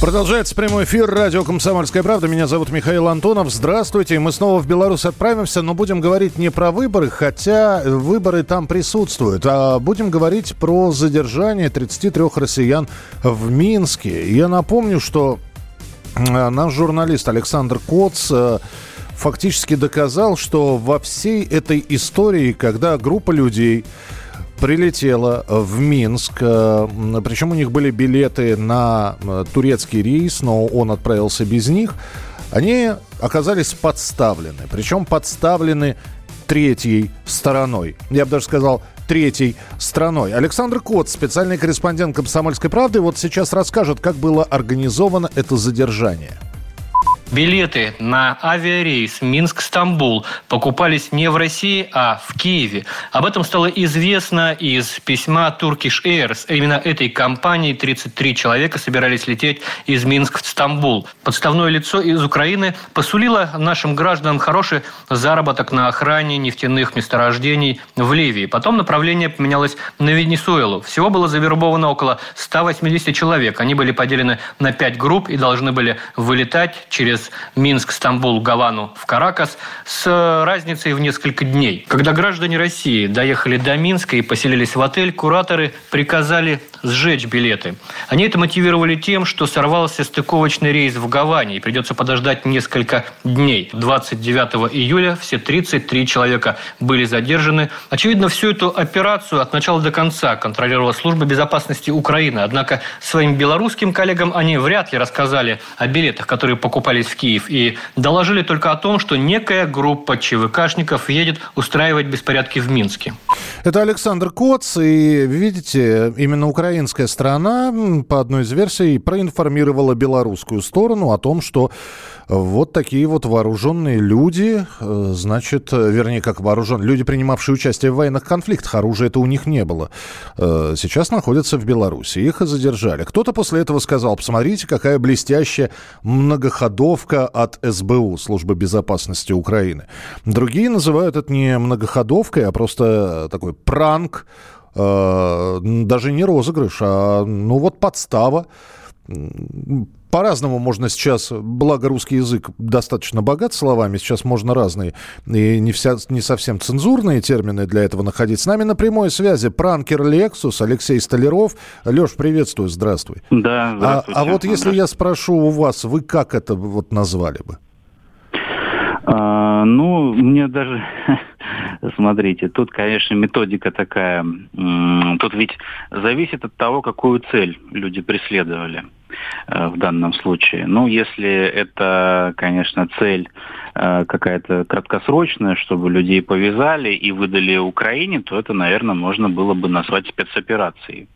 Продолжается прямой эфир радио «Комсомольская правда». Меня зовут Михаил Антонов. Здравствуйте. Мы снова в Беларусь отправимся, но будем говорить не про выборы, хотя выборы там присутствуют, а будем говорить про задержание 33 россиян в Минске. Я напомню, что э, наш журналист Александр Коц э, фактически доказал, что во всей этой истории, когда группа людей прилетела в Минск. Э, Причем у них были билеты на э, турецкий рейс, но он отправился без них. Они оказались подставлены. Причем подставлены третьей стороной. Я бы даже сказал, третьей страной. Александр Кот, специальный корреспондент «Комсомольской правды», вот сейчас расскажет, как было организовано это задержание. Билеты на авиарейс Минск-Стамбул покупались не в России, а в Киеве. Об этом стало известно из письма Turkish Airlines. Именно этой компании 33 человека собирались лететь из Минска в Стамбул. Подставное лицо из Украины посулило нашим гражданам хороший заработок на охране нефтяных месторождений в Ливии. Потом направление поменялось на Венесуэлу. Всего было завербовано около 180 человек. Они были поделены на 5 групп и должны были вылетать через через Минск, Стамбул, Гавану в Каракас с разницей в несколько дней. Когда граждане России доехали до Минска и поселились в отель, кураторы приказали сжечь билеты. Они это мотивировали тем, что сорвался стыковочный рейс в Гаване и придется подождать несколько дней. 29 июля все 33 человека были задержаны. Очевидно, всю эту операцию от начала до конца контролировала служба безопасности Украины. Однако своим белорусским коллегам они вряд ли рассказали о билетах, которые покупались в Киев, и доложили только о том, что некая группа ЧВКшников едет устраивать беспорядки в Минске. Это Александр Коц, и видите, именно украинская сторона, по одной из версий, проинформировала белорусскую сторону о том, что вот такие вот вооруженные люди, э, значит, вернее, как вооруженные, люди, принимавшие участие в военных конфликтах, оружия это у них не было, э, сейчас находятся в Беларуси. Их и задержали. Кто-то после этого сказал, посмотрите, какая блестящая многоходовка от СБУ, Службы безопасности Украины. Другие называют это не многоходовкой, а просто такой пранк, э, даже не розыгрыш, а ну вот подстава по-разному можно сейчас, благо русский язык достаточно богат словами, сейчас можно разные и не, вся, не совсем цензурные термины для этого находить. С нами на прямой связи пранкер Лексус Алексей Столяров. Леш, приветствую, здравствуй. Да, здравствуйте. А, а вот если я спрошу у вас, вы как это вот назвали бы? А, ну, мне даже, смотрите, тут, конечно, методика такая, тут ведь зависит от того, какую цель люди преследовали э, в данном случае. Ну, если это, конечно, цель э, какая-то краткосрочная, чтобы людей повязали и выдали Украине, то это, наверное, можно было бы назвать спецоперацией.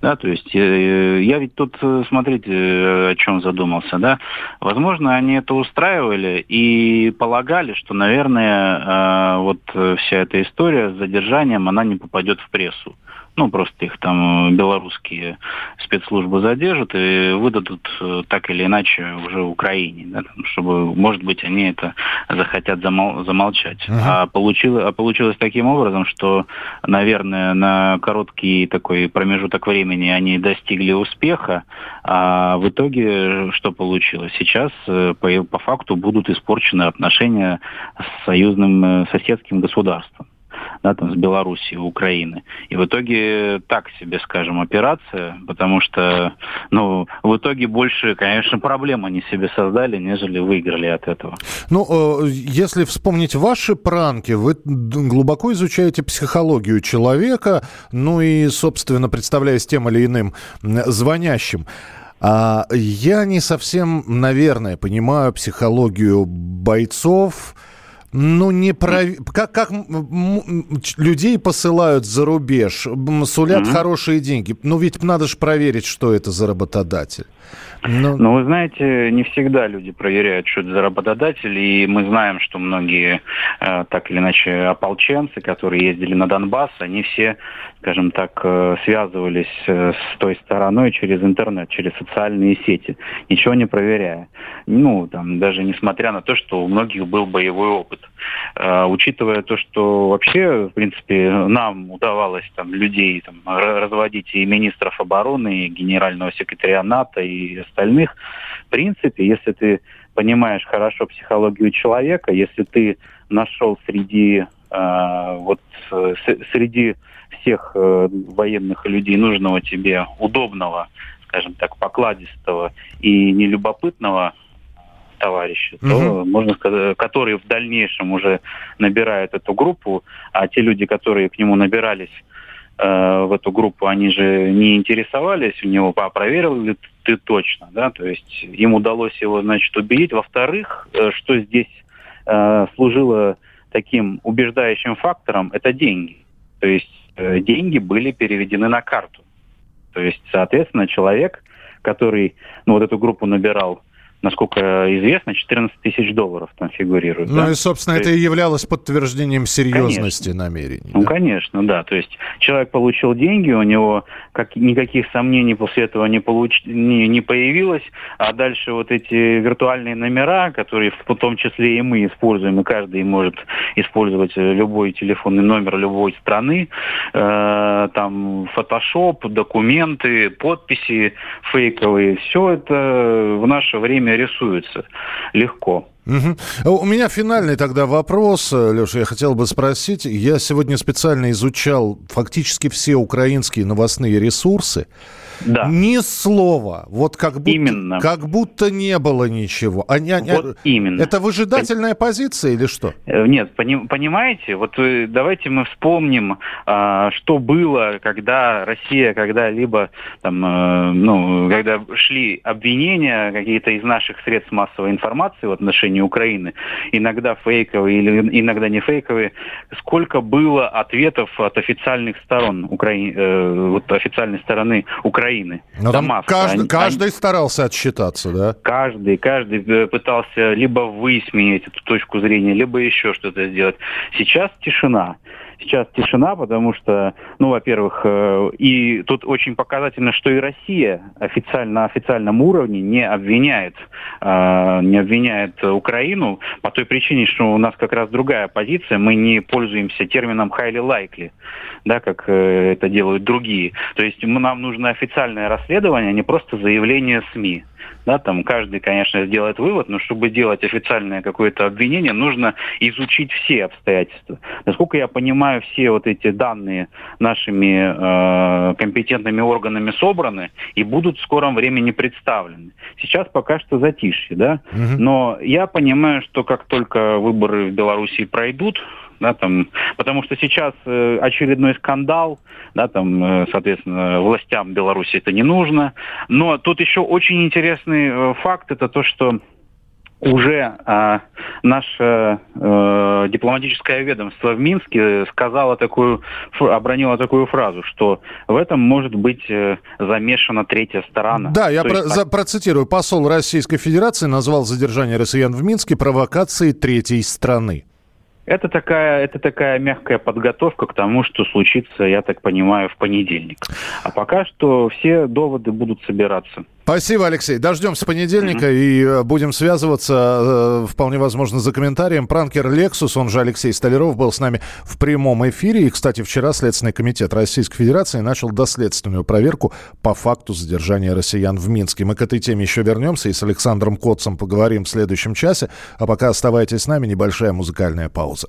Да, то есть э, я ведь тут, э, смотрите, э, о чем задумался, да. Возможно, они это устраивали и полагали, что, наверное, вот вся эта история с задержанием, она не попадет в прессу ну, просто их там белорусские спецслужбы задержат и выдадут э, так или иначе уже Украине, да, чтобы, может быть, они это захотят замол- замолчать. Uh-huh. А, получилось, а получилось таким образом, что, наверное, на короткий такой промежуток времени они достигли успеха, а в итоге что получилось? Сейчас э, по, по факту будут испорчены отношения с союзным э, соседским государством да, там, с Белоруссией, Украины. И в итоге так себе, скажем, операция, потому что, ну, в итоге больше, конечно, проблем они себе создали, нежели выиграли от этого. Ну, э, если вспомнить ваши пранки, вы глубоко изучаете психологию человека, ну и, собственно, представляясь тем или иным звонящим. А я не совсем, наверное, понимаю психологию бойцов, ну, не про... Как, как людей посылают за рубеж, сулят mm-hmm. хорошие деньги. Ну, ведь надо же проверить, что это за работодатель. Ну... ну, вы знаете, не всегда люди проверяют, что это за работодатель, и мы знаем, что многие, э, так или иначе, ополченцы, которые ездили на Донбасс, они все, скажем так, э, связывались э, с той стороной через интернет, через социальные сети, ничего не проверяя. Ну, там, даже несмотря на то, что у многих был боевой опыт. Учитывая то, что вообще, в принципе, нам удавалось там людей там, разводить и министров обороны, и генерального секретаря НАТО, и остальных. В принципе, если ты понимаешь хорошо психологию человека, если ты нашел среди э, вот среди всех э, военных людей нужного тебе, удобного, скажем так, покладистого и нелюбопытного товарища, угу. то можно сказать, которые в дальнейшем уже набирают эту группу, а те люди, которые к нему набирались Э, в эту группу, они же не интересовались у него, а проверил ли ты точно, да, то есть им удалось его, значит, убедить. Во-вторых, э, что здесь э, служило таким убеждающим фактором, это деньги. То есть э, деньги были переведены на карту. То есть, соответственно, человек, который ну, вот эту группу набирал насколько известно, 14 тысяч долларов там фигурирует. Ну да? и, собственно, То это есть... и являлось подтверждением серьезности конечно. намерений. Ну, да? конечно, да. То есть человек получил деньги, у него как, никаких сомнений после этого не, получ... не, не появилось, а дальше вот эти виртуальные номера, которые в том числе и мы используем, и каждый может использовать любой телефонный номер любой страны, э, там фотошоп, документы, подписи фейковые, все это в наше время время рисуется легко. Угу. У меня финальный тогда вопрос, Леша, я хотел бы спросить. Я сегодня специально изучал фактически все украинские новостные ресурсы. Да. Ни слова. Вот как будто, именно. как будто не было ничего. Они, они, вот именно. Это выжидательная Пон... позиция или что? Э, нет, пони, понимаете, вот э, давайте мы вспомним, а, что было, когда Россия когда-либо, там, а, ну, когда шли обвинения какие-то из наших средств массовой информации в отношении Украины, иногда фейковые или иногда не фейковые, сколько было ответов от официальных сторон Украины, э, вот официальной стороны Украины Украины. Но там каждый, они, каждый они... старался отсчитаться, да? Каждый, каждый э, пытался либо высмеять эту точку зрения, либо еще что-то сделать. Сейчас тишина сейчас тишина, потому что, ну, во-первых, э, и тут очень показательно, что и Россия официально, на официальном уровне не обвиняет, э, не обвиняет Украину по той причине, что у нас как раз другая позиция, мы не пользуемся термином highly likely, да, как э, это делают другие. То есть нам нужно официальное расследование, а не просто заявление СМИ. Да, там каждый, конечно, сделает вывод, но чтобы делать официальное какое-то обвинение, нужно изучить все обстоятельства. Насколько я понимаю, все вот эти данные нашими э, компетентными органами собраны и будут в скором времени представлены. Сейчас пока что затишье, да, угу. но я понимаю, что как только выборы в Беларуси пройдут, да, там, потому что сейчас э, очередной скандал, да, там, э, соответственно, властям Беларуси это не нужно. Но тут еще очень интересный э, факт, это то, что уже э, наше э, дипломатическое ведомство в Минске сказало такую, обронило такую фразу, что в этом может быть э, замешана третья сторона. Да, я про, есть, за, процитирую. Посол Российской Федерации назвал задержание россиян в Минске провокацией третьей страны. Это такая, это такая мягкая подготовка к тому, что случится, я так понимаю, в понедельник. А пока что все доводы будут собираться. Спасибо, Алексей. Дождемся понедельника mm-hmm. и э, будем связываться, э, вполне возможно, за комментарием. Пранкер Лексус, он же Алексей Столяров, был с нами в прямом эфире. И, кстати, вчера Следственный комитет Российской Федерации начал доследственную проверку по факту задержания россиян в Минске. Мы к этой теме еще вернемся и с Александром Котцем поговорим в следующем часе. А пока оставайтесь с нами, небольшая музыкальная пауза.